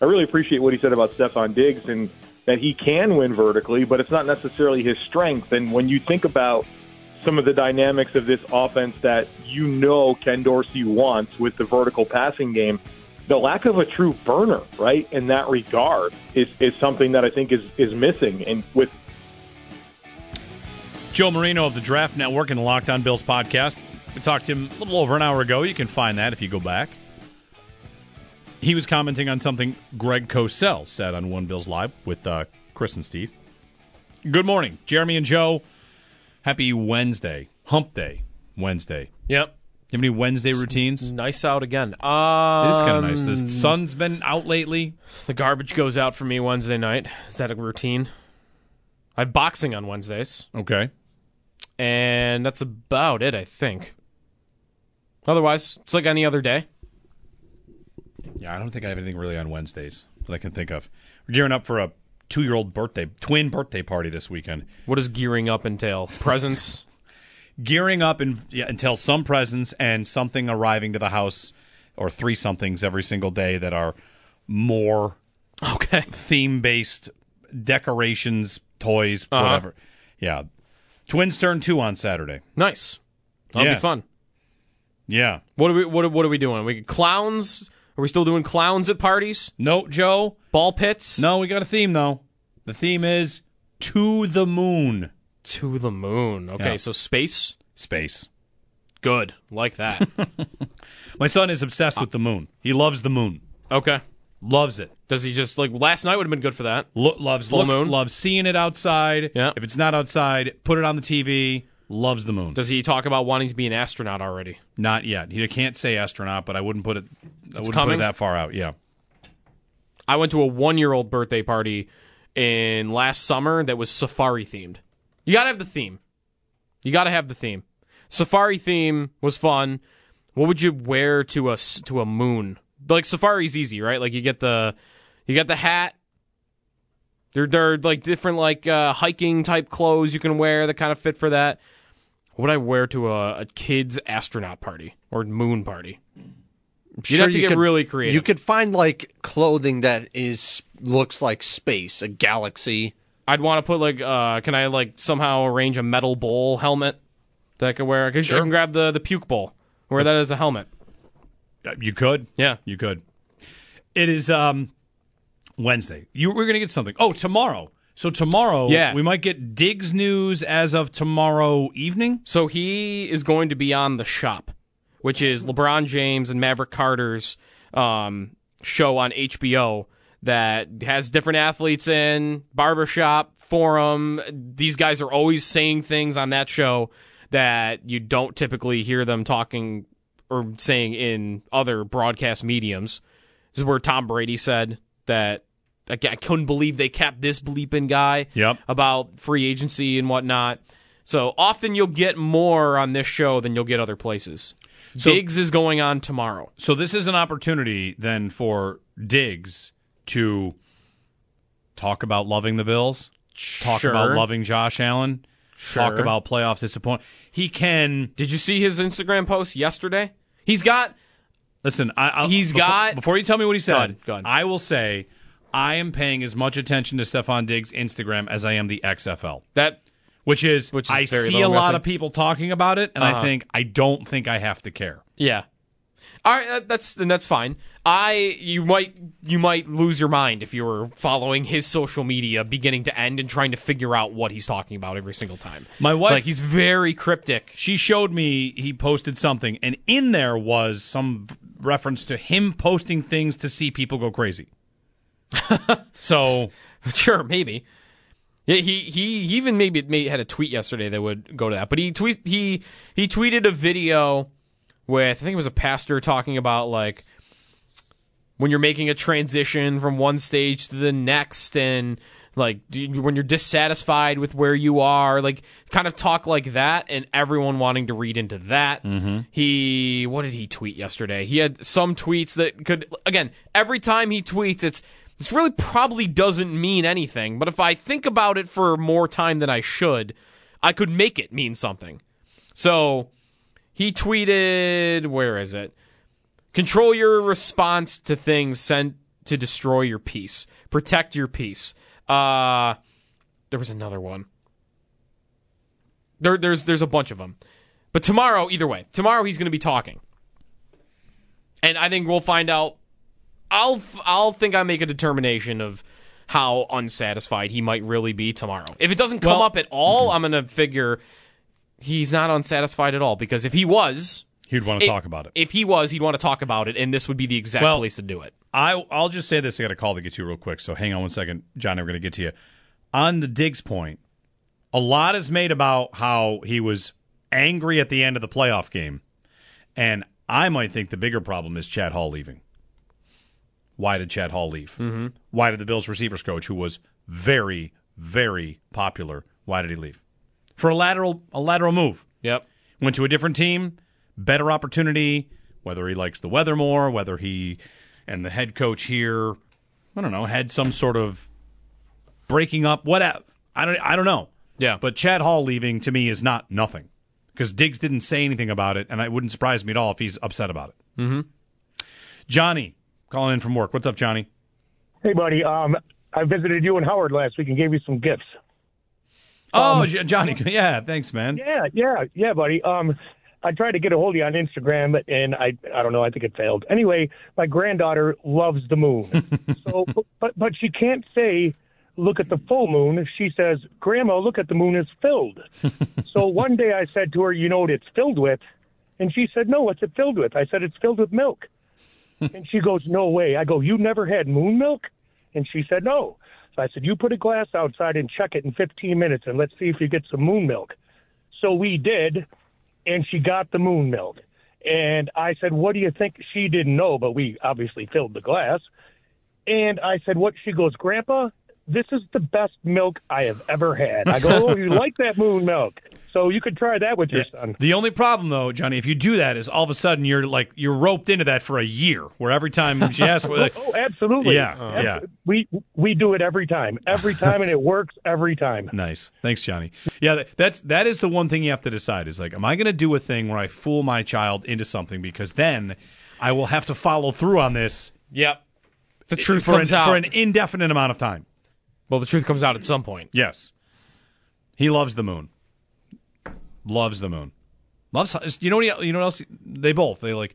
I really appreciate what he said about Stefon Diggs and that he can win vertically, but it's not necessarily his strength. And when you think about some of the dynamics of this offense that you know Ken Dorsey wants with the vertical passing game, the lack of a true burner, right, in that regard is, is something that I think is, is missing. And with Joe Marino of the Draft Network and the Locked On Bills podcast. We talked to him a little over an hour ago. You can find that if you go back. He was commenting on something Greg Cosell said on One Bills Live with uh, Chris and Steve. Good morning, Jeremy and Joe. Happy Wednesday, Hump Day, Wednesday. Yep. You have any Wednesday routines? Nice out again. Um, It is kind of nice. The sun's been out lately. The garbage goes out for me Wednesday night. Is that a routine? I have boxing on Wednesdays, Okay. and that's about it, I think. Otherwise, it's like any other day. Yeah, I don't think I have anything really on Wednesdays that I can think of. We're gearing up for a two-year-old birthday, twin birthday party this weekend. What does gearing up entail? Presents? gearing up in, yeah, until some presents and something arriving to the house or three somethings every single day that are more Okay. theme based decorations, toys, Uh-huh. whatever. Yeah. Twins turn two on Saturday. Nice. That'll Yeah. be fun. Yeah. What are we? What are, what are we doing? We clowns? Are we still doing clowns at parties? No, Joe. Ball pits? No, we got a theme though. The theme is to the moon. To the moon. Okay, Yeah. so space. Space. Good. Like that. My son is obsessed with the moon. He loves the moon. okay. Loves it. Does he just like last night would have been good for that? Lo- loves Full look- moon? Loves seeing it outside. Yeah. If it's not outside, put it on the TV. Loves the moon. Does he talk about wanting to be an astronaut already? Not yet. He can't say astronaut, but I wouldn't put it. I wouldn't put it that far out. Yeah. I went to a one year old birthday party in last summer that was safari themed. You gotta have the theme. You gotta have the theme. Safari theme was fun. What would you wear to a to a moon? Like safari's easy, right? Like you get the you get the hat. There there are like different like uh, hiking type clothes you can wear that kind of fit for that. What would I wear to a, a kid's astronaut party or moon party? You'd have to get could- really creative. You could find like clothing that is looks like space, a galaxy. I'd want to put like, uh, can I like somehow arrange a metal bowl helmet that I could wear? I, could, I can grab the the puke bowl, wear that as a helmet. Uh, You could. Yeah. You could. It is um Wednesday. You we're gonna get something. Oh, tomorrow. So tomorrow, Yeah. we might get Diggs news as of tomorrow evening. So he is going to be on the shop, which is LeBron James and Maverick Carter's um, show on HBO that has different athletes in barbershop forum. These guys are always saying things on that show that you don't typically hear them talking or saying in other broadcast mediums. This is where Tom Brady said that I I couldn't believe they kept this bleeping guy Yep. about free agency and whatnot. So often you'll get more on this show than you'll get other places. Diggs is going on tomorrow. So this is an opportunity then for Diggs to talk about loving the Bills, talk Sure. about loving Josh Allen, talk about playoff disappointment. He can Did you see his Instagram post yesterday? He's got Listen, I, I'll, He's before, got- Before you tell me what he said, Go ahead, go ahead. I will say I am paying as much attention to Stefon Diggs' Instagram as I am the XFL, that. which is, Which is I see a lot of people talking about it, and I Uh-huh. think I don't think I have to care. Yeah. All right, that's and that's fine. I you might you might lose your mind if you were following his social media beginning to end and trying to figure out what he's talking about every single time. My wife- like he's very cryptic. She showed me he posted something, and in there was some reference to him posting things to see people go crazy. so Sure, maybe. Yeah, he he he even maybe may, had a tweet yesterday that would go to that. But he tweet he he tweeted a video with I think it was a pastor talking about like when you're making a transition from one stage to the next and like you- when you're dissatisfied with where you are like kind of talk like that and everyone wanting to read into that mm-hmm. he what did he tweet yesterday he had some tweets that could again every time he tweets it's this really probably doesn't mean anything but if i think about it for more time than i should i could make it mean something so he tweeted where is it Control your response to things sent to destroy your peace. Protect your peace. Uh, there was another one. There, there's there's a bunch of them. But tomorrow, either way, tomorrow he's going to be talking, and I think we'll find out. I'll I'll think I make a determination of how unsatisfied he might really be tomorrow. If it doesn't come Well- up at all, I'm going to figure he's not unsatisfied at all because if he was, he'd want to talk about it. if he was, he'd want to talk about it, and this would be the exact Well- place to do it. I I'll just say this. I got a call to get to you real quick. So hang on one second, John. We're going to get to you on the Diggs point. A lot is made about how he was angry at the end of the playoff game, and I might think the bigger problem is Chad Hall leaving. Why did Chad Hall leave? Mm-hmm. Why did the Bills receivers coach, who was very very popular, why did he leave? For a lateral a lateral move Yep. went to a different team, better opportunity, whether he likes the weather more, whether he and the head coach here, I don't know, had some sort of breaking up, what I don't I don't know. Yeah. But Chad Hall leaving to me is not nothing. Because Diggs didn't say anything about it, and it wouldn't surprise me at all if he's upset about it. Mm-hmm. Johnny, calling in from work. What's up, Johnny? Hey, buddy. Um, I visited you and Howard last week and gave you some gifts. Oh, J- Johnny. Yeah, thanks, man. Yeah, yeah, yeah, buddy. Um, I tried to get a hold of you on Instagram, but and I, I don't know. I think it failed. Anyway, my granddaughter loves the moon, so but but she can't say, "Look at the full moon." She says, "Grandma, look at the moon is filled." so one day I said to her, "You know what it's filled with?" And she said, "No, what's it filled with?" I said, "It's filled with milk." And she goes, "No way." I go, "You never had moon milk?" And she said, "No." So I said, "You put a glass outside and check it in 15 minutes, and let's see if you get some moon milk." So we did, and she got the moon milk. And I said, "What do you think?" She didn't know, but we obviously filled the glass. And I said, "What?" She goes, "Grandpa, this is the best milk I have ever had." I go, "Oh, you like that moon milk?" So you could try that with your son. The only problem, though, Johnny, if you do that, is all of a sudden you're like you're roped into that for a year, where every time she asks, for, like, Oh, absolutely. Yeah, Abs- yeah. We we do it every time, every time, and it works every time. Nice. Thanks, Johnny. Yeah, that's that is the one thing you have to decide is like, am I going to do a thing where I fool my child into something because then I will have to follow through on this Yep. The truth for an, for an indefinite amount of time. Well, the truth comes out at some point. Yes, he loves the moon. Loves the moon. Loves. You know what? He, you know what else? They both. They like.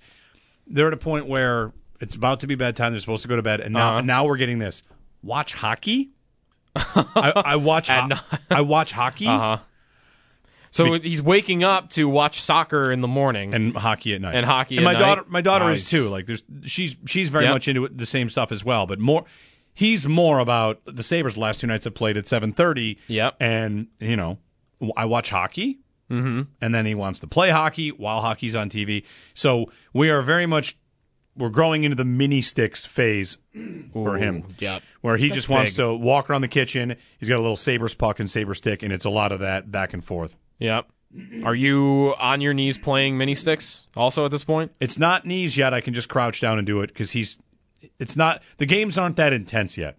They're at a point where it's about to be bedtime. They're supposed to go to bed, and now Uh-huh. now we're getting this. Watch hockey. I, I watch. ho- I watch hockey. Uh huh. So he's waking up to watch soccer in the morning. and hockey at night And hockey and at my night. daughter my daughter is too like there's she's she's very Yep. much into it, the same stuff as well but more he's more about the sabres last two nights have played at 7.30 Yep. and you know i watch hockey mm-hmm. and then he wants to play hockey while hockey's on tv so we are very much we're growing into the mini sticks phase for him Yep. where he just wants big. to walk around the kitchen he's got a little sabres puck and saber stick and it's a lot of that back and forth Yep. Are you on your knees playing mini sticks also at this point? It's not knees yet. I can just crouch down and do it because he's. It's not. The games aren't that intense yet.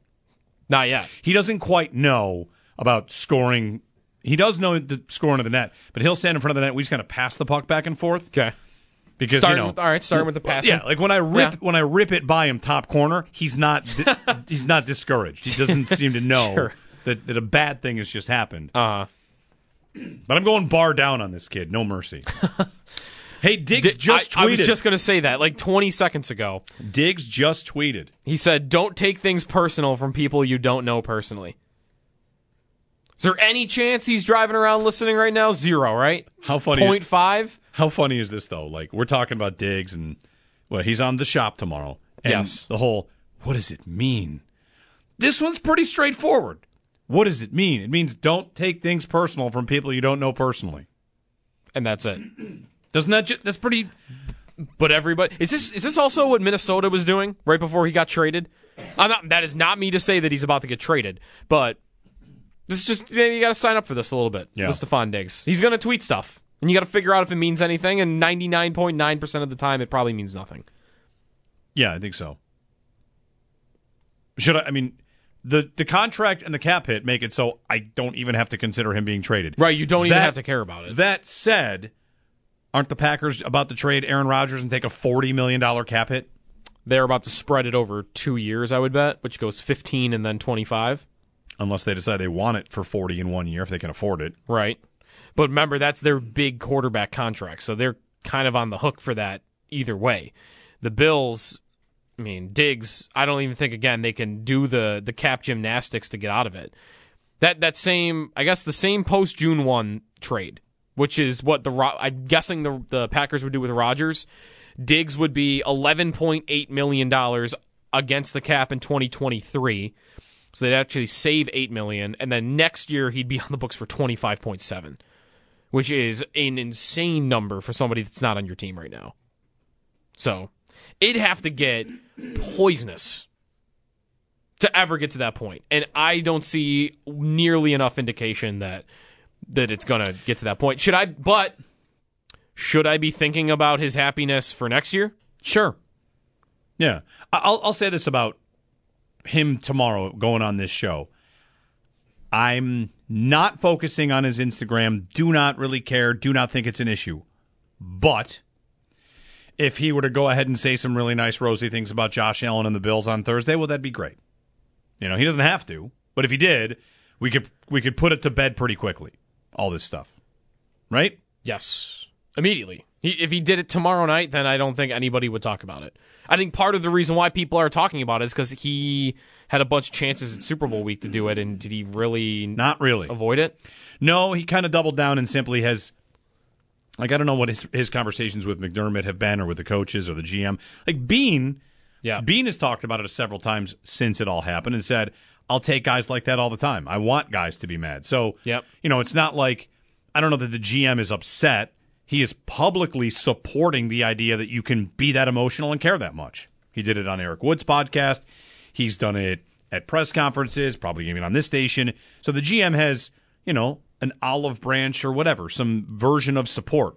Not yet. He doesn't quite know about scoring. He does know the scoring of the net, but he'll stand in front of the net. We just kind of pass the puck back and forth Okay. because Starting you know. with, all right, starting with the passing. yeah, like when I rip Yeah. when I rip it by him top corner, he's not he's not discouraged. He doesn't seem to know Sure. that, that a bad thing has just happened. Uh, huh. But I'm going bar down on this kid. No mercy. Hey, Diggs Di- just I, I was just going to say that like 20 seconds ago. Diggs just tweeted. He said, "Don't take things personal from people you don't know personally." Is there any chance he's driving around listening right now? Zero, right? How funny? Point five. How funny is this though? Like we're talking about Diggs and well, he's on the shop tomorrow. And Yes. The whole what does it mean? This one's pretty straightforward. What does it mean? It means don't take things personal from people you don't know personally. and that's it. Doesn't that ju- that's pretty But everybody is this is this also what Minnesota was doing right before he got traded? I'm not. That is not me to say that he's about to get traded, but this is just maybe you got to sign up for this a little bit. Yeah. with Stefon Diggs, he's going to tweet stuff, and you got to figure out if it means anything. And 99.9 percent of the time, it probably means nothing. Yeah, I think so. Should I I mean the the contract and the cap hit make it so I don't even have to consider him being traded. Right? You don't even have to care about it. That said, aren't the Packers about to trade Aaron Rodgers and take a forty million dollar cap hit? They're about to spread it over two years, I would bet, which goes 15 and then 25. Unless they decide they want it for forty in one year if they can afford it. Right. But remember, that's their big quarterback contract, so they're kind of on the hook for that either way. The Bills, I mean, Diggs, I don't even think again they can do the the cap gymnastics to get out of it. That that same, I guess, the same post June one trade, which is what the I'm guessing the the Packers would do with Rodgers. Diggs would be 11.8 million dollars against the cap in 2023. So they'd actually save 8 million and then next year he'd be on the books for 25.7, which is an insane number for somebody that's not on your team right now. So, it'd have to get poisonous to ever get to that point. And I don't see nearly enough indication that that it's going to get to that point. Should I but should I be thinking about his happiness for next year? Sure. Yeah, I- I'll I'll say this about him tomorrow going on this show. I'm not focusing on his Instagram. Do not really care. Do not think it's an issue. But if he were to go ahead and say some really nice, rosy things about Josh Allen and the Bills on Thursday, well, that'd be great. You know, he doesn't have to, but if he did, we could we could put it to bed pretty quickly. All this stuff, right? Yes, immediately. He, if he did it tomorrow night, then I don't think anybody would talk about it. I think part of the reason why people are talking about it is because he had a bunch of chances at Super Bowl week to do it, and did he really Not really. avoid it? No, he kind of doubled down and simply has. Like I don't know what his his conversations with McDermott have been, or with the coaches or the GM. Like Bean, Yeah. Bean has talked about it several times since it all happened, and said, "I'll take guys like that all the time. I want guys to be mad." So, Yep. you know, it's not like I don't know that the GM is upset. He is publicly supporting the idea that you can be that emotional and care that much. He did it on Eric Wood's podcast. He's done it at press conferences, probably even on this station. So the GM has, you know, an olive branch or whatever, some version of support.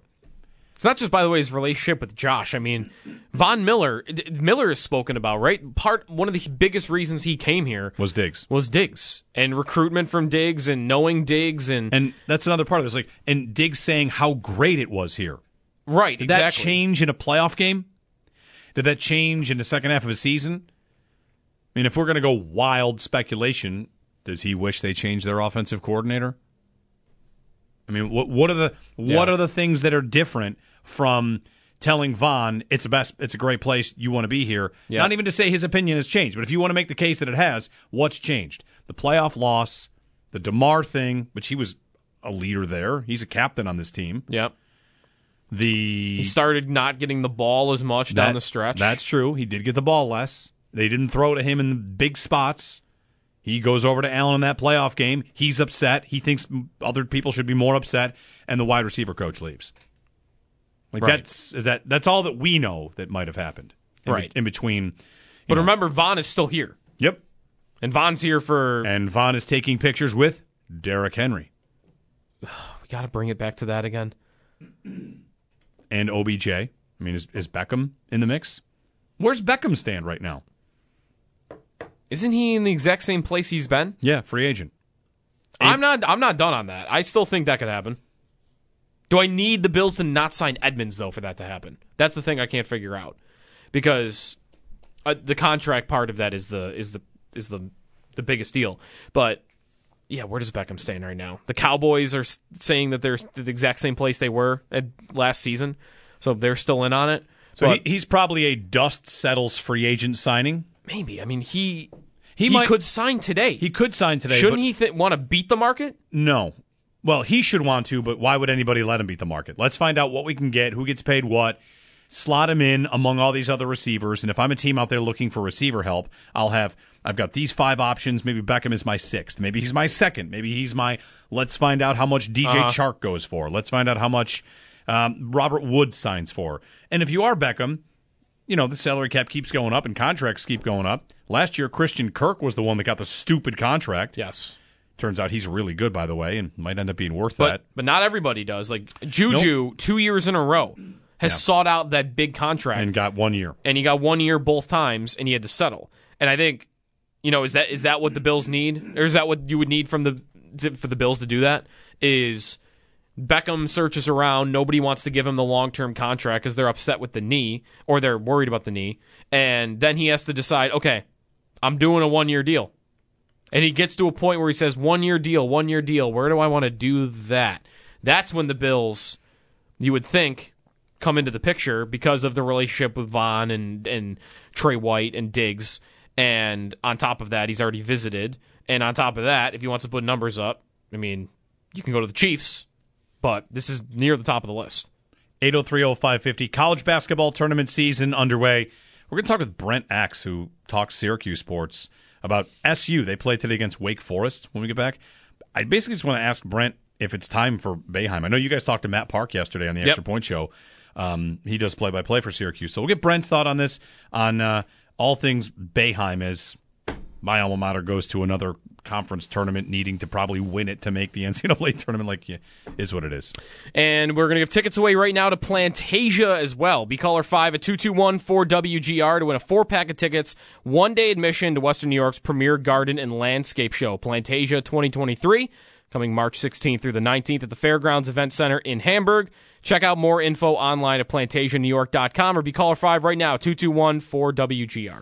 It's not just, by the way, his relationship with Josh. I mean, Von Miller, D- Miller is spoken about, right? Part one of the biggest reasons he came here Was Diggs. was Diggs and recruitment from Diggs and knowing Diggs and, And that's another part of this. Like, and Diggs saying how great it was here. right, Did exactly. that change in a playoff game? Did that change in the second half of a season? I mean, if we're going to go wild speculation, does he wish they changed their offensive coordinator? I mean, what what are the what Yeah. are the things that are different from telling Von it's a best it's a great place you want to be here? Yeah. Not even to say his opinion has changed, but if you want to make the case that it has, what's changed? The playoff loss, the Damar thing, which he was a leader there. He's a captain on this team. Yep. The He started not getting the ball as much down the stretch. That's true. He did get the ball less. They didn't throw to him in big spots. He goes over to Allen in that playoff game. He's upset. He thinks other people should be more upset, and the wide receiver coach leaves. Like Right. that's is that that's all that we know that might have happened. In, Right. in between. but know. remember, Von is still here. Yep. And Von's here for. And Von is taking pictures with Derrick Henry we got to bring it back to that again. and OBJ. I mean, is, is Beckham in the mix? Where's Beckham stand right now? Isn't he in the exact same place he's been? Yeah, free agent. I'm not. I'm not done on that. I still think that could happen. Do I need the Bills to not sign Edmonds though for that to happen? That's the thing I can't figure out because uh, the contract part of that is the is the is the the biggest deal. But yeah, where does Beckham stand right now? The Cowboys are saying that they're the exact same place they were at last season. so they're still in on it. So but he, he's probably a dust settles free agent signing. Maybe I mean he He he, might- could sign today. He could sign today. Shouldn't he th- want to beat the market? No. Well, he should want to, but why would anybody let him beat the market? Let's find out what we can get, who gets paid what, slot him in among all these other receivers. And if I'm a team out there looking for receiver help, I'll have I've got these five options. Maybe Beckham is my sixth. Maybe he's my second. Maybe he's my. Let's find out how much DJ Uh-huh. Chark goes for. Let's find out how much um, Robert Wood signs for. And if you are Beckham, you know, the salary cap keeps going up and contracts keep going up. Last year, Christian Kirk was the one that got the stupid contract. Yes. Turns out he's really good, by the way, and might end up being worth But that. but not everybody does. Like Juju, two years in a row, has Yeah. sought out that big contract, And got one year. and he got one year both times, and he had to settle. And I think, you know, is that is that what the Bills need, or is that what you would need from the for the Bills to do that? Is Beckham searches around, nobody wants to give him the long term contract because they're upset with the knee or they're worried about the knee, and then he has to decide, okay, I'm doing a one year deal. And he gets to a point where he says, one year deal, one year deal. Where do I want to do that? That's when the Bills, you would think, come into the picture because of the relationship with Von and, and Tre White and Diggs. And on top of that, he's already visited. And on top of that, if he wants to put numbers up, I mean, you can go to the Chiefs, but this is near the top of the list. 8030550. College basketball tournament season underway. We're going to talk with Brent Axe, who talks Syracuse sports, about SU. They play today against Wake Forest when we get back. I basically just want to ask Brent if it's time for Boeheim. I know you guys talked to Matt Park yesterday on the Yep. Extra Point Show. Um, he does play by play for Syracuse. So we'll get Brent's thought on this, on uh, all things Boeheim as my alma mater goes to another conference tournament needing to probably win it to make the NCAA tournament. Like, yeah, is what it is. And we're going to give tickets away right now to Plantasia as well. Be caller 5 at 221 4WGR to win a four pack of tickets, one day admission to Western New York's premier garden and landscape show, Plantasia 2023, coming March 16th through the 19th at the Fairgrounds Event Center in Hamburg. Check out more info online at plantasianewyork.com or be caller 5 right now, 221 4WGR.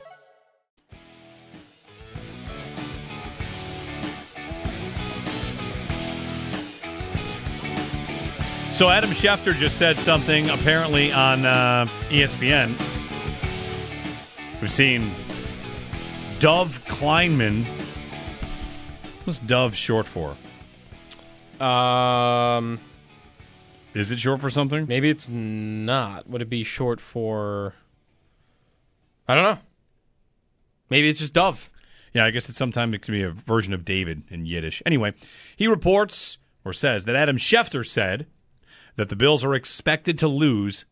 So Adam Schefter just said something apparently on uh, ESPN. We've seen Dov Kleinman. What's Dov short for? Um, Is it short for something? maybe it's not. Would it be short for? I don't know. Maybe it's just Dov. Yeah, I guess it's sometimes it can be a version of David in Yiddish. Anyway, he reports or says that Adam Schefter said that the Bills are expected to lose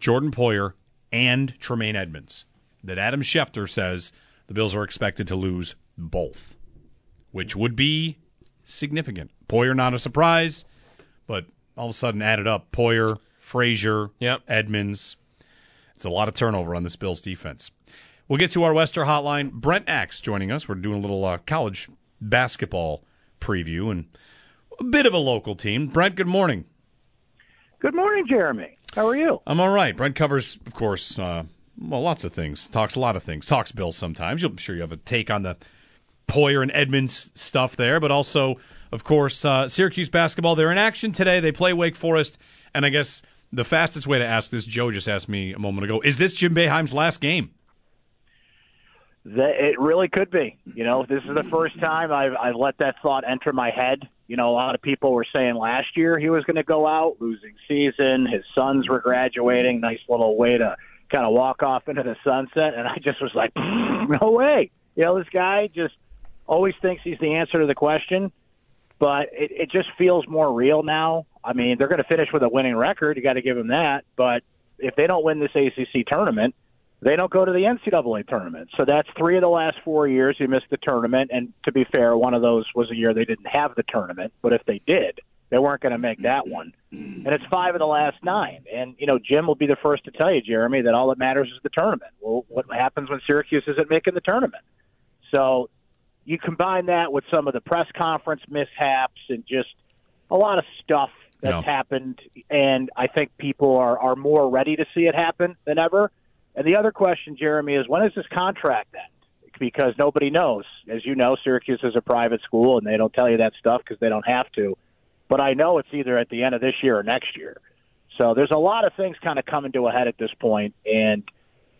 Jordan Poyer and Tremaine Edmonds. That Adam Schefter says the Bills are expected to lose both, which would be significant. Poyer not a surprise, but all of a sudden added up Poyer, Frazier, yep. Edmonds. It's a lot of turnover on this Bills defense. We'll get to our Wester hotline. Brent Axe joining us. We're doing a little uh, college basketball preview and a bit of a local team. Brent, good morning. Good morning, Jeremy. How are you? I'm all right. Brent covers, of course, uh, well, lots of things. Talks a lot of things. Talks Bills sometimes. I'm sure you have a take on the Poyer and Edmonds stuff there, but also, of course, uh, Syracuse basketball. They're in action today. They play Wake Forest, and I guess the fastest way to ask this, Joe just asked me a moment ago, is this Jim Boeheim's last game? That it really could be. You know, this is the first time I've, I've let that thought enter my head. You know, a lot of people were saying last year he was going to go out, losing season. His sons were graduating. Nice little way to kind of walk off into the sunset. And I just was like, no way. You know, this guy just always thinks he's the answer to the question, but it, it just feels more real now. I mean, they're going to finish with a winning record. You got to give them that. But if they don't win this ACC tournament, they don't go to the NCAA tournament. So that's three of the last four years he missed the tournament. And to be fair, one of those was a year they didn't have the tournament. But if they did, they weren't going to make that one. And it's five of the last nine. And, you know, Jim will be the first to tell you, Jeremy, that all that matters is the tournament. Well, what happens when Syracuse isn't making the tournament? So you combine that with some of the press conference mishaps and just a lot of stuff that's Yeah. happened. And I think people are, are more ready to see it happen than ever. And the other question, Jeremy, is when is this contract end? Because nobody knows. As you know, Syracuse is a private school, and they don't tell you that stuff because they don't have to. But I know it's either at the end of this year or next year. So there's a lot of things kind of coming to a head at this point, and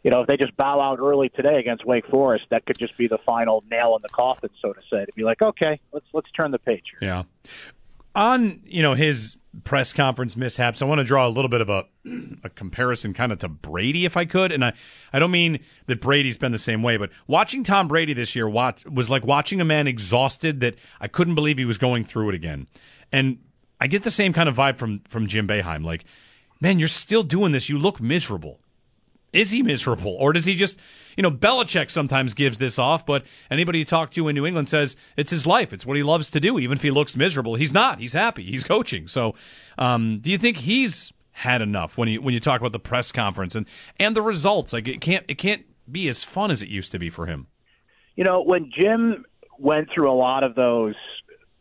you know if they just bow out early today against Wake Forest, that could just be the final nail in the coffin, so to say. To be like, okay, let's let's turn the page. Here. Yeah. On you know his press conference mishaps, I want to draw a little bit of a a comparison, kind of to Brady, if I could. And I I don't mean that Brady's been the same way, but watching Tom Brady this year watch, was like watching a man exhausted that I couldn't believe he was going through it again. And I get the same kind of vibe from from Jim Boeheim, like, man, you're still doing this. You look miserable. Is he miserable, or does he just, you know, Belichick sometimes gives this off, but anybody you talk to in New England says it's his life. It's what he loves to do, even if he looks miserable. He's not. He's happy. He's coaching. So, um, do you think he's had enough when you when you talk about the press conference and and the results? Like it can't it can't be as fun as it used to be for him. You know, when Jim went through a lot of those,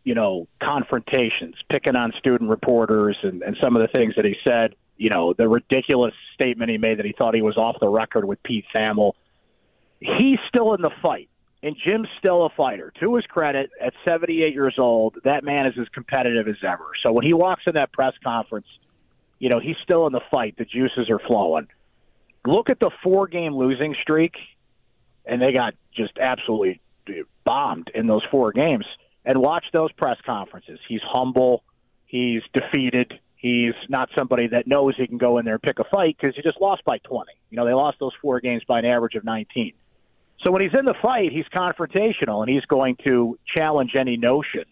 you know, confrontations, picking on student reporters and, and some of the things that he said, you know, the ridiculous statement he made that he thought he was off the record with Pete Thamel, he's still in the fight. And Jim's still a fighter. To his credit, at 78 years old, that man is as competitive as ever. So when he walks in that press conference, you know, he's still in the fight. The juices are flowing. Look at the four game losing streak, and they got just absolutely bombed in those four games. And watch those press conferences. He's humble. He's defeated. He's not somebody that knows he can go in there and pick a fight because he just lost by 20. You know, they lost those four games by an average of 19. So when he's in the fight, he's confrontational and he's going to challenge any notion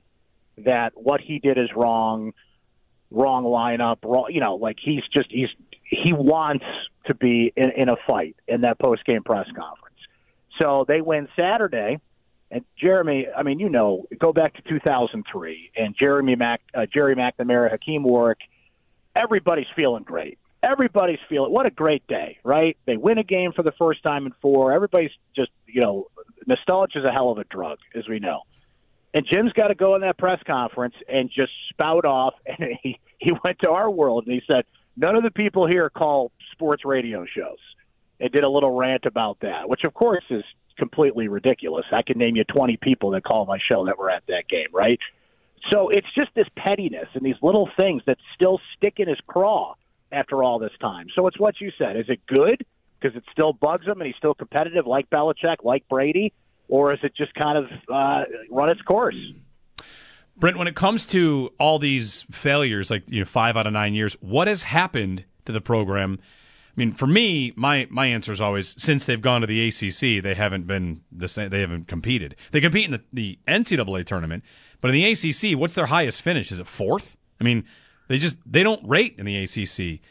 that what he did is wrong, wrong lineup, wrong. You know, like he's just he's he wants to be in, in a fight in that post game press conference. So they win Saturday, and Jeremy. I mean, you know, go back to 2003 and Jeremy Mac, uh, Gerry McNamara, Hakim Warrick. Everybody's feeling great. Everybody's feeling what a great day, right? They win a game for the first time in four. Everybody's just, you know, nostalgia is a hell of a drug, as we know. And Jim's got to go in that press conference and just spout off. And he, he went to our world and he said, none of the people here call sports radio shows. And did a little rant about that, which of course is completely ridiculous. I can name you 20 people that call my show that were at that game, right? So it's just this pettiness and these little things that still stick in his craw after all this time. So it's what you said. Is it good because it still bugs him and he's still competitive like Belichick, like Brady? Or is it just kind of uh, run its course? Brent, when it comes to all these failures, like you know, five out of nine years, what has happened to the program I mean, for me, my my answer is always since they've gone to the ACC, they haven't been the same. They haven't competed. They compete in the, the NCAA tournament, but in the ACC, what's their highest finish? Is it fourth? I mean, they just they don't rate in the ACC.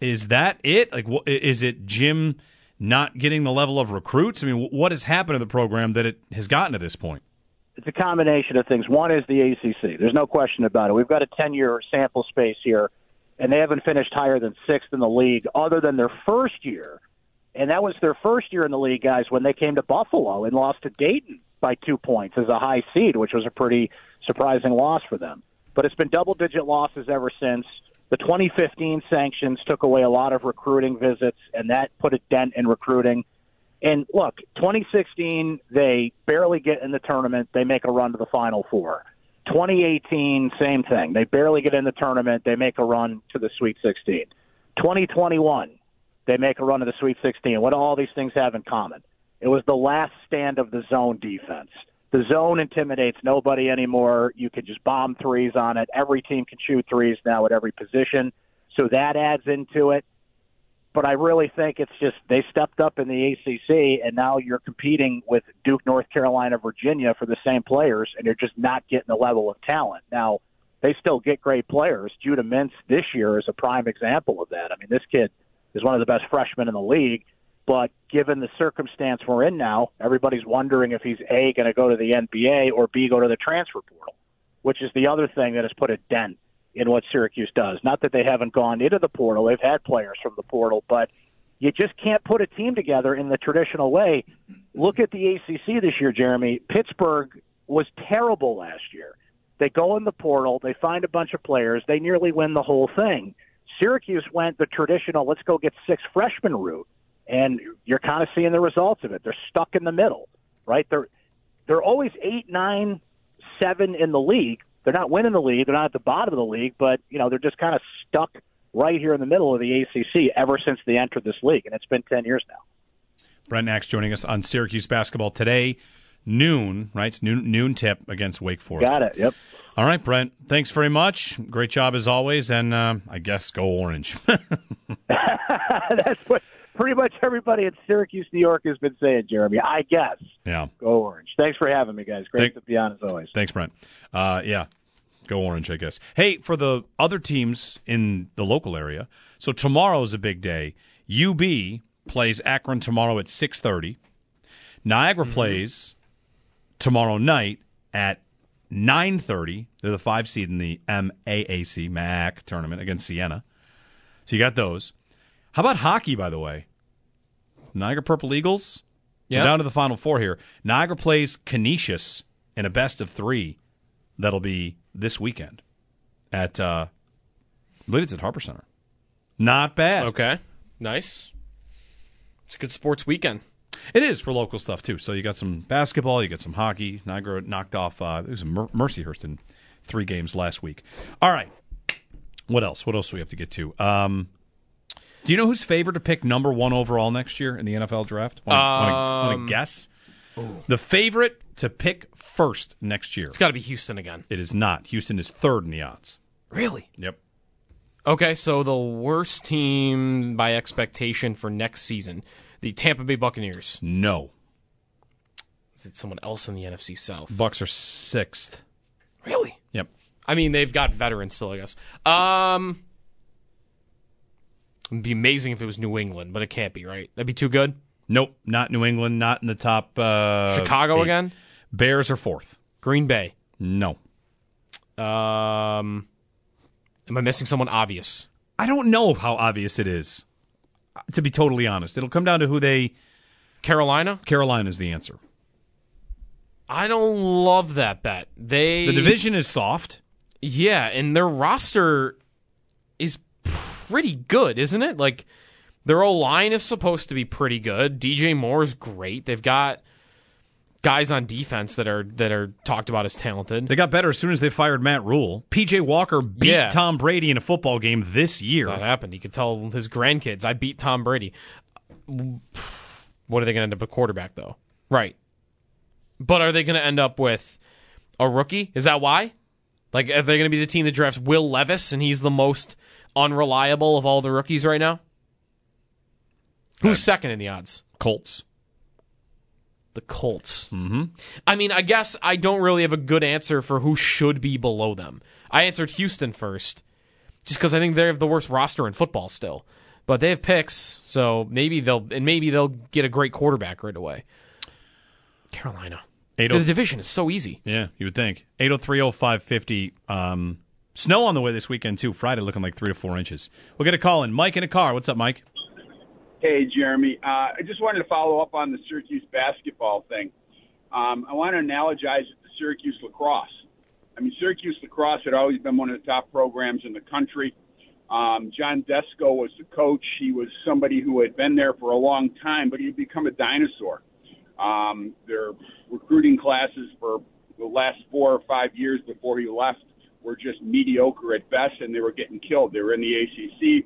Is that it? Like, wh- is it Jim not getting the level of recruits? I mean, wh- what has happened to the program that it has gotten to this point? It's a combination of things. One is the ACC. There's no question about it. We've got a 10 year sample space here, and they haven't finished higher than sixth in the league other than their first year. And that was their first year in the league, guys, when they came to Buffalo and lost to Dayton by two points as a high seed, which was a pretty surprising loss for them. But it's been double digit losses ever since. The 2015 sanctions took away a lot of recruiting visits, and that put a dent in recruiting. And look, 2016, they barely get in the tournament. They make a run to the Final Four. 2018, same thing. They barely get in the tournament. They make a run to the Sweet 16. 2021, they make a run to the Sweet 16. What do all these things have in common? It was the last stand of the zone defense. The zone intimidates nobody anymore. You can just bomb threes on it. Every team can shoot threes now at every position. So that adds into it but I really think it's just they stepped up in the ACC, and now you're competing with Duke, North Carolina, Virginia for the same players, and you're just not getting the level of talent. Now, they still get great players. Judah Mintz this year is a prime example of that. I mean, this kid is one of the best freshmen in the league, but given the circumstance we're in now, everybody's wondering if he's A, going to go to the NBA, or B, go to the transfer portal, which is the other thing that has put a dent in what Syracuse does. Not that they haven't gone into the portal, they've had players from the portal, but you just can't put a team together in the traditional way. Look at the ACC this year, Jeremy. Pittsburgh was terrible last year. They go in the portal, they find a bunch of players, they nearly win the whole thing. Syracuse went the traditional let's go get six freshmen route, and you're kind of seeing the results of it. They're stuck in the middle, right? They're they're always eight, nine, seven in the league, they're not winning the league. They're not at the bottom of the league, but you know they're just kind of stuck right here in the middle of the ACC ever since they entered this league, and it's been ten years now. Brent Axe joining us on Syracuse basketball today, noon. Right, it's noon, noon tip against Wake Forest. Got it. Yep. All right, Brent. Thanks very much. Great job as always, and uh, I guess go orange. That's what pretty much everybody in Syracuse, New York, has been saying, Jeremy. I guess. Yeah. Go orange. Thanks for having me, guys. Great Thank- to be on as always. Thanks, Brent. Uh, yeah, go orange, I guess. Hey, for the other teams in the local area, so tomorrow is a big day. UB plays Akron tomorrow at six thirty. Niagara plays tomorrow night at nine thirty. They're the five seed in the MAAC MAC tournament against Siena. So you got those. How about hockey, by the way? Niagara Purple Eagles. Yeah. Down to the final four here. Niagara plays Canisius in a best of three. That'll be this weekend at uh, I believe it's at Harper Center. Not bad. Okay, nice. It's a good sports weekend. It is for local stuff too. So you got some basketball, you got some hockey. Niagara knocked off. Uh, it was Mer- Mercyhurst in three games last week. All right. What else? What else do we have to get to? Um, do you know who's favored to pick number one overall next year in the NFL draft? Want to Um, guess? The favorite to pick first next year. It's got to be Houston again. It is not. Houston is third in the odds. Really? Yep. Okay, so the worst team by expectation for next season, the Tampa Bay Buccaneers. No. Is it someone else in the NFC South? Bucks are sixth. Really? Yep. I mean, they've got veterans still, I guess. Um, it'd be amazing if it was New England, but it can't be, right? That'd be too good. Nope. Not New England. Not in the top. Uh, Chicago eight. again. Bears are fourth. Green Bay. No. Um, am I missing someone obvious? I don't know how obvious it is. To be totally honest, it'll come down to who they. Carolina. Carolina's the answer. I don't love that bet. They The division is soft. Yeah, and their roster is pretty good, isn't it? Like their O line is supposed to be pretty good. DJ Moore's great. They've got guys on defense that are that are talked about as talented. They got better as soon as they fired Matt Rhule. PJ Walker beat Yeah. Tom Brady in a football game this year. That happened. He could tell his grandkids, "I beat Tom Brady." What are they going to end up with quarterback though? Right. But are they going to end up with a rookie? Is that why? Like, are they going to be the team that drafts Will Levis and he's the most unreliable of all the rookies right now? Who's second in the odds? Colts. The Colts. Mm-hmm. I mean, I guess I don't really have a good answer for who should be below them. I answered Houston first, just because I think they have the worst roster in football still. But they have picks, so maybe they'll and maybe they'll get a great quarterback right away. Carolina. The oh- division is so easy. Yeah, you would think. 8030550. Um, snow on the way this weekend, too. Friday looking like three to four inches. We'll get a call in. Mike in a car. What's up, Mike? Hey, Jeremy. Uh, I just wanted to follow up on the Syracuse basketball thing. Um, I want to analogize it to Syracuse lacrosse. I mean, Syracuse lacrosse had always been one of the top programs in the country. Um, John Desko was the coach. He was somebody who had been there for a long time, but he'd become a dinosaur. Um, their recruiting classes for the last four or five years before he left were just mediocre at best, and they were getting killed. They were in the ACC.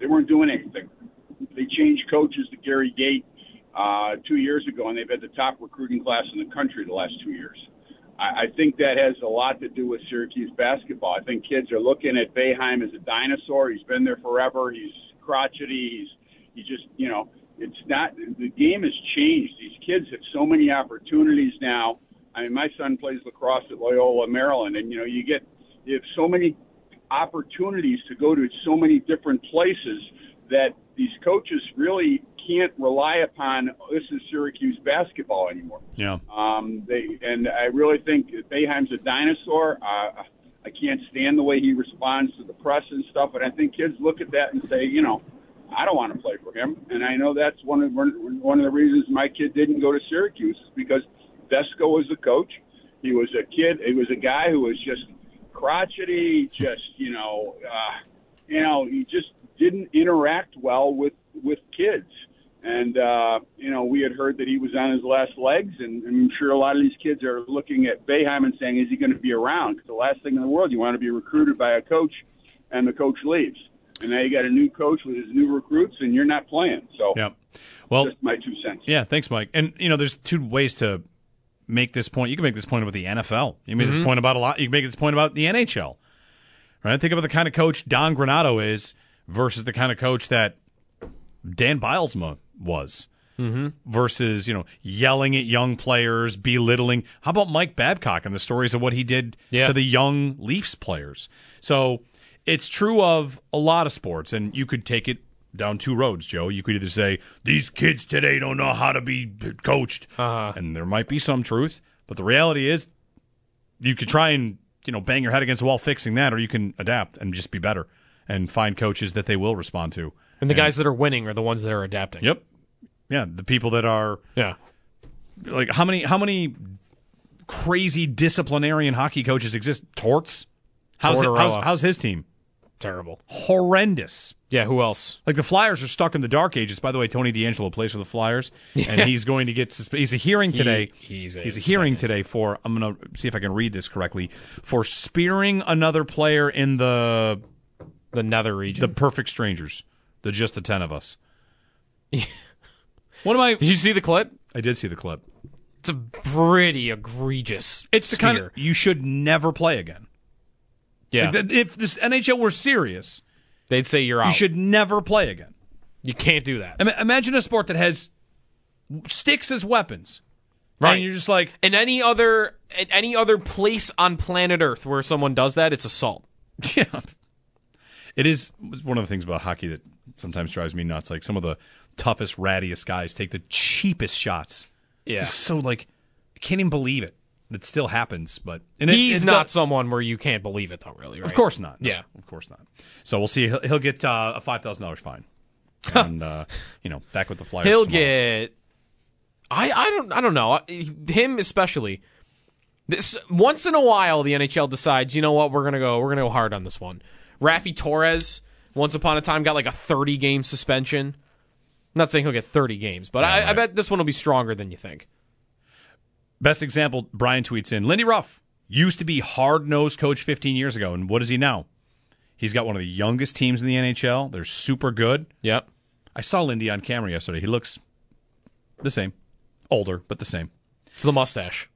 They weren't doing anything. They changed coaches to Gary Gait uh, two years ago, and they've had the top recruiting class in the country the last two years. I, I think that has a lot to do with Syracuse basketball. I think kids are looking at Boeheim as a dinosaur. He's been there forever. He's crotchety. He's he just you know it's not the game has changed. These kids have so many opportunities now. I mean, my son plays lacrosse at Loyola, Maryland, and you know you get you have so many opportunities to go to so many different places that these coaches really can't rely upon this is Syracuse basketball anymore. Yeah. Um, they and I really think that Boeheim's a dinosaur. Uh, I can't stand the way he responds to the press and stuff, but I think kids look at that and say, you know, I don't want to play for him. And I know that's one of one of the reasons my kid didn't go to Syracuse is because Desko was the coach. He was a kid. He was a guy who was just crotchety, just you know, uh, you know, he just didn't interact well with with kids. And uh, you know, we had heard that he was on his last legs, and, and I'm sure a lot of these kids are looking at Boeheim and saying, "Is he going to be around?" Because the last thing in the world you want to be recruited by a coach, and the coach leaves, and now you got a new coach with his new recruits, and you're not playing. So, yeah, Well, just my two cents. Yeah, thanks, Mike. And you know, there's two ways to make this point. You can make this point about the NFL. You can make Mhm. this point about a lot. You can make this point about the NHL. Right? Think about the kind of coach Don Granato is versus the kind of coach that Dan Bylsma was. Mm-hmm. Versus, you know, yelling at young players, belittling. How about Mike Babcock and the stories of what he did Yeah. to the young Leafs players? So it's true of a lot of sports, and you could take it down two roads, Joe. You could either say these kids today don't know how to be coached, Uh-huh. and there might be some truth, but the reality is, you could try and you know bang your head against the wall fixing that, or you can adapt and just be better and find coaches that they will respond to. And the guys that are winning are the ones that are adapting. Yep. Yeah, the people that are Yeah. like how many how many crazy disciplinarian hockey coaches exist? Torts. How's, it, how's how's his team? Terrible. Horrendous. Yeah, who else? Like the Flyers are stuck in the dark ages. By the way, Tony DeAngelo plays for the Flyers, and he's going to get. Susp- he's a hearing He- today. he's a he's a hearing today for. I'm going to see if I can read this correctly. For spearing another player in the the nether region, the perfect strangers, the just the ten of us. what am I? Did you see the clip? I did see the clip. It's a pretty egregious. It's the kind of you should never play again. Yeah. Like, if this NHL were serious, they'd say you're out. You should never play again. You can't do that. Ima- Imagine a sport that has sticks as weapons. Right. And you're just like in any other at any other place on planet Earth where someone does that, it's assault. Yeah. It is one of the things about hockey that sometimes drives me nuts. Like some of the toughest, rattiest guys take the cheapest shots. Yeah. It's so like I can't even believe it. That still happens, but and it- He's not someone where you can't believe it, though. Really, right? Of course not. No, Yeah. of course not. So we'll see. He'll, he'll get uh, a five thousand dollars fine, and uh, you know, back with the Flyers. He'll tomorrow. get. I I don't I don't know him especially. This once in a while the NHL decides you know what we're gonna go we're gonna go hard on this one. Raffi Torres once upon a time got like a thirty game suspension. I'm not saying he'll get thirty games, but I, I bet this one will be stronger than you think. Best example, Brian tweets in Lindy Ruff used to be hard nosed coach 15 years ago, and what is he now? He's got one of the youngest teams in the NHL. They're super good. Yep. I saw Lindy on camera yesterday. He looks the same, older, but the same. It's the mustache.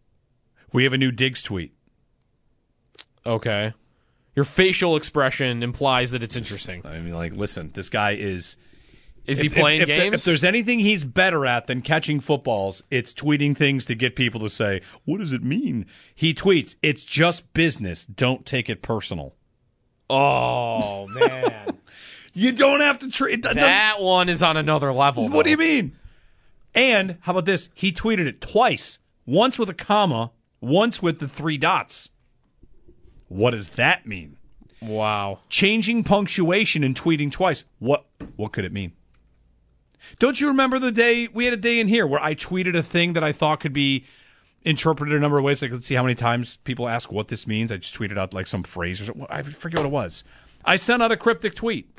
We have a new Diggs tweet. Okay. Your facial expression implies that it's interesting. I mean, like, listen, this guy is Is he playing if, if, games? If there's anything he's better at than catching footballs, it's tweeting things to get people to say, "What does it mean?" He tweets, "It's just business. Don't take it personal." oh man, You don't have to treat that one is on another level. What do you mean? And how about this? He tweeted it twice. Once with a comma, once with the three dots. What does that mean? Wow. Changing punctuation and tweeting twice. What what could it mean? Don't you remember the day we had a day in here where I tweeted a thing that I thought could be interpreted a number of ways? Like let's see how many times people ask what this means. I just tweeted out like some phrase or something. I forget what it was. I sent out a cryptic tweet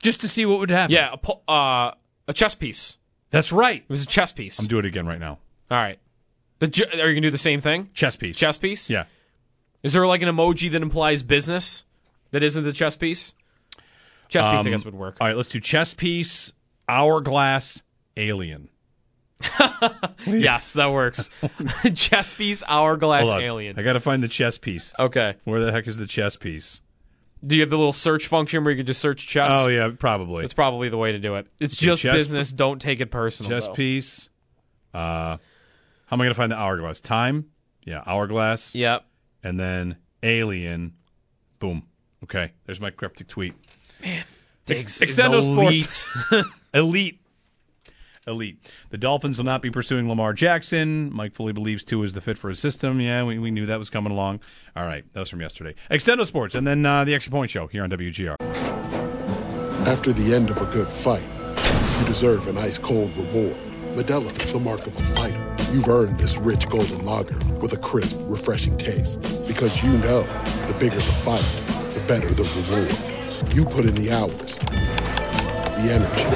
just to see what would happen. Yeah, a, pu- uh, a chess piece. That's right. It was a chess piece. I'm doing it again right now. All right. The, ju- are you gonna do the same thing? Chess piece. Chess piece. Yeah. Is there like an emoji that implies business that isn't the chess piece? Chess piece, I Um, guess, would work. All right, let's do chess piece, hourglass, alien. yes, that works. chess piece, hourglass, alien. I got to find the chess piece. Okay. Where the heck is the chess piece? Do you have the little search function where you can just search chess? Oh yeah, probably. That's probably the way to do it. It's Okay, just chess- business. Don't take it personal. chess though. piece. Uh, how am I going to find the hourglass? Time. Yeah, hourglass. Yep. And then alien. Boom. Okay, there's my cryptic tweet. Diggs Ex- is elite. Elite. Elite. The Dolphins will not be pursuing Lamar Jackson. Mike fully believes Tua is the fit for his system. Yeah, we, we knew that was coming along. All right, that was from yesterday. Extendo Sports, and then uh, the Extra Point Show here on WGR. After the end of a good fight, you deserve an ice cold reward. Modelo is the mark of a fighter. You've earned this rich golden lager with a crisp, refreshing taste. Because you know the bigger the fight, the better the reward. You put in the hours, the energy,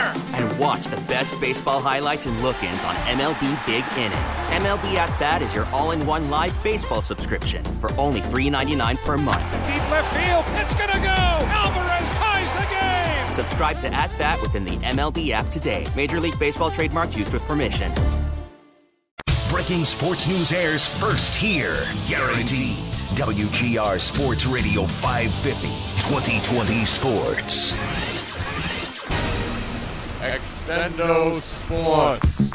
And watch the best baseball highlights and look-ins on MLB Big Inning. MLB At Bat is your all-in-one live baseball subscription for only $3.99 per month. Deep left field, it's gonna go. Alvarez ties the game. Subscribe to At Bat within the MLB app today. Major League Baseball trademarks used with permission. Breaking sports news airs first here. Guaranteed. WGR Sports Radio 550. 2020 Sports. Extendo Sports.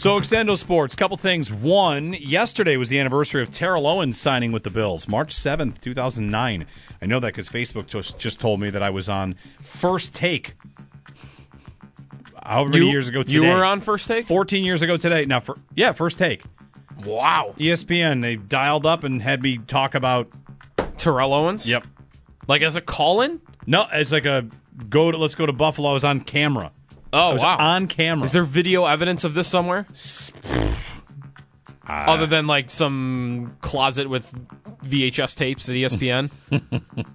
So, Extendo Sports, couple things. One, yesterday was the anniversary of Terrell Owens signing with the Bills, March 7th, 2009. I know that because Facebook just, just told me that I was on First Take. However many You- years ago today. you were on First Take? 14 years ago today. Now, for, yeah, First Take. Wow. ESPN, they dialed up and had me talk about Terrell Owens? Yep. Like as a call in? No, it's like a go to let's go to Buffalo. I was on camera. Oh, wow. on camera. Is there video evidence of this somewhere? Other than like some closet with VHS tapes at ESPN?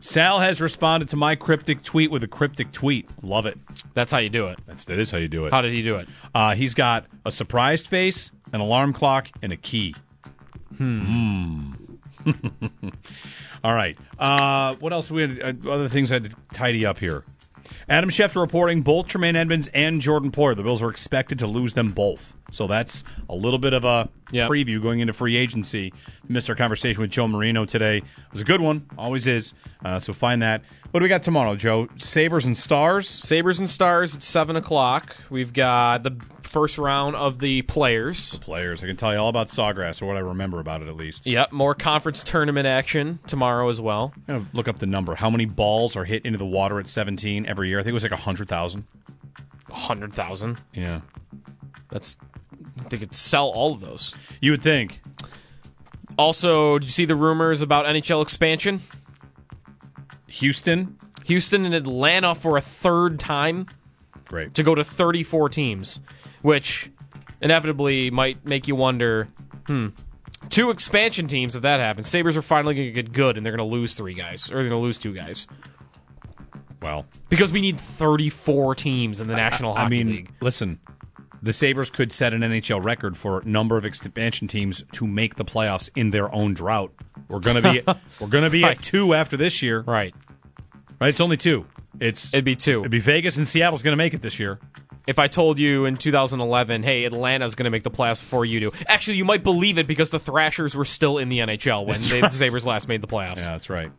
Sal has responded to my cryptic tweet with a cryptic tweet. Love it. That's how you do it. That's that is how you do it. How did he do it? Uh, he's got a surprised face, an alarm clock, and a key. Hmm. All right. Uh, what else? We had uh, other things I had to tidy up here. Adam Schefter reporting both Tremaine Edmunds and Jordan Poyer. The Bills are expected to lose them both. So that's a little bit of a preview going into free agency. Missed our conversation with Joe Marino today. It was a good one. Always is. Uh, so find that. What do we got tomorrow, Joe? Sabres and Stars? Sabres and Stars at 7 o'clock. We've got the first round of the players. Players. I can tell you all about Sawgrass or what I remember about it at least. Yep, more conference tournament action tomorrow as well. I'm gonna look up the number. How many balls are hit into the water at 17 every year? I think it was like 100,000. 100,000. Yeah. That's they could sell all of those. You would think. Also, did you see the rumors about NHL expansion? Houston, Houston and Atlanta for a third time Great. to go to 34 teams, which inevitably might make you wonder, hmm, two expansion teams if that happens. Sabres are finally going to get good and they're going to lose three guys or they're going to lose two guys. Well, Because we need 34 teams in the National I Hockey mean, League. listen, the Sabres could set an NHL record for number of expansion teams to make the playoffs in their own drought. We're gonna be we're gonna be Right. at two after this year. Right. Right. It's only two. It's it'd be two. It'd be Vegas and Seattle's gonna make it this year. If I told you in 2011, hey, Atlanta's going to make the playoffs before you do, actually, you might believe it because the Thrashers were still in the NHL when they, right. the Sabres last made the playoffs. Yeah, that's right.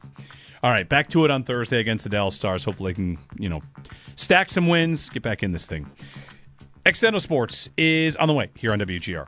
All right, back to it on Thursday against the Dallas Stars. Hopefully, they can you know stack some wins, get back in this thing. Extendo Sports is on the way here on WGR.